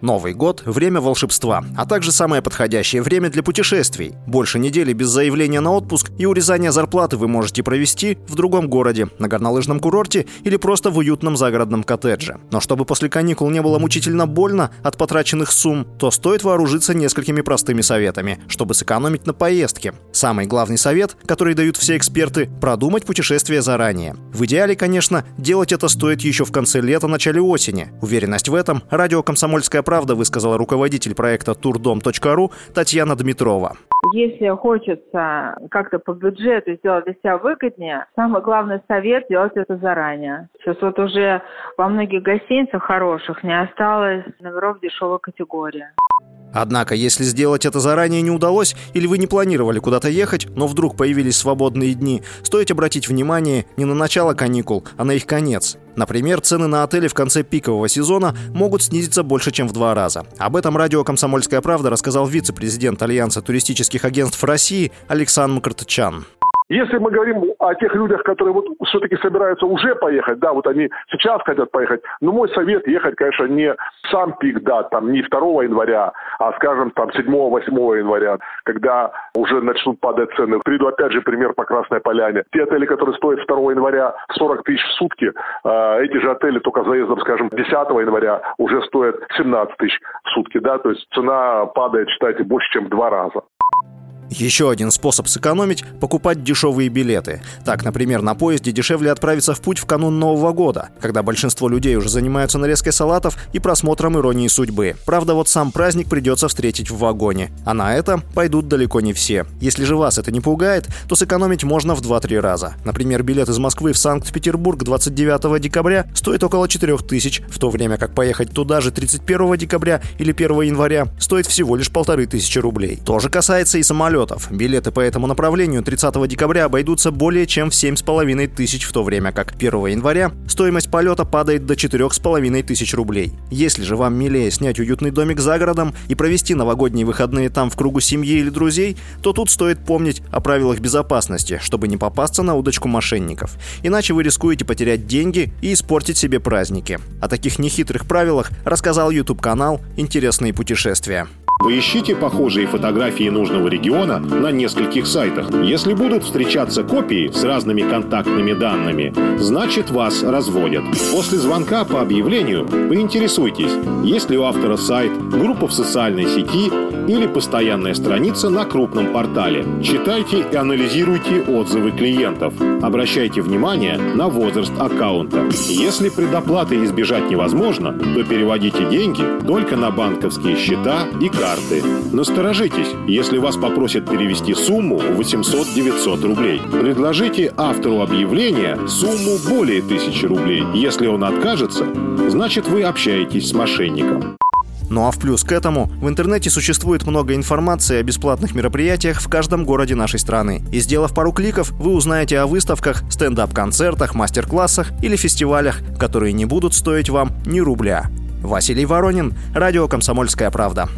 Новый год – время волшебства, а также самое подходящее время для путешествий. Больше недели без заявления на отпуск и урезания зарплаты вы можете провести в другом городе, на горнолыжном курорте или просто в уютном загородном коттедже. Но чтобы после каникул не было мучительно больно от потраченных сумм, то стоит вооружиться несколькими простыми советами, чтобы сэкономить на поездке. Самый главный совет, который дают все эксперты – продумать путешествие заранее. В идеале, конечно, делать это стоит еще в конце лета, начале осени. Уверенность в этом радио «Комсомольская правда», высказала руководитель проекта турдом.ру Татьяна Дмитрова. Если хочется как-то по бюджету сделать для себя выгоднее, самый главный совет – делать это заранее. Сейчас вот уже во многих гостиницах хороших не осталось номеров дешевой категории. Однако, если сделать это заранее не удалось, или вы не планировали куда-то ехать, но вдруг появились свободные дни, стоит обратить внимание не на начало каникул, а на их конец. Например, цены на отели в конце пикового сезона могут снизиться больше, чем в два раза. Об этом радио «Комсомольская правда» рассказал вице-президент Альянса туристических агентств России Александр Мкртчан. Если мы говорим о тех людях, которые вот все-таки собираются уже поехать, да, вот они сейчас хотят поехать, но мой совет ехать, конечно, не сам пик, да, там не 2 января, а, скажем, там 7-8 января, когда уже начнут падать цены. Приду опять же пример по Красной Поляне. Те отели, которые стоят 2 января 40 тысяч в сутки, э, эти же отели только заездом, скажем, 10 января уже стоят 17 тысяч в сутки, да, то есть цена падает, считайте, больше, чем в два раза. Еще один способ сэкономить – покупать дешевые билеты. Так, например, на поезде дешевле отправиться в путь в канун Нового года, когда большинство людей уже занимаются нарезкой салатов и просмотром «Иронии судьбы». Правда, вот сам праздник придется встретить в вагоне. А на это пойдут далеко не все. Если же вас это не пугает, то сэкономить можно в 2-3 раза. Например, билет из Москвы в Санкт-Петербург 29 декабря стоит около 4000, в то время как поехать туда же 31 декабря или 1 января стоит всего лишь полторы тысячи рублей. То же касается и самолета самолетов. Билеты по этому направлению 30 декабря обойдутся более чем в 7,5 тысяч, в то время как 1 января стоимость полета падает до 4,5 тысяч рублей. Если же вам милее снять уютный домик за городом и провести новогодние выходные там в кругу семьи или друзей, то тут стоит помнить о правилах безопасности, чтобы не попасться на удочку мошенников. Иначе вы рискуете потерять деньги и испортить себе праздники. О таких нехитрых правилах рассказал YouTube-канал «Интересные путешествия». Поищите похожие фотографии нужного региона на нескольких сайтах. Если будут встречаться копии с разными контактными данными, значит вас разводят. После звонка по объявлению поинтересуйтесь, есть ли у автора сайт, группа в социальной сети или постоянная страница на крупном портале. Читайте и анализируйте отзывы клиентов. Обращайте внимание на возраст аккаунта. Если предоплаты избежать невозможно, то переводите деньги только на банковские счета и карты карты. Насторожитесь, если вас попросят перевести сумму 800-900 рублей. Предложите автору объявления сумму более 1000 рублей. Если он откажется, значит вы общаетесь с мошенником. Ну а в плюс к этому, в интернете существует много информации о бесплатных мероприятиях в каждом городе нашей страны. И сделав пару кликов, вы узнаете о выставках, стендап-концертах, мастер-классах или фестивалях, которые не будут стоить вам ни рубля. Василий Воронин, Радио «Комсомольская правда».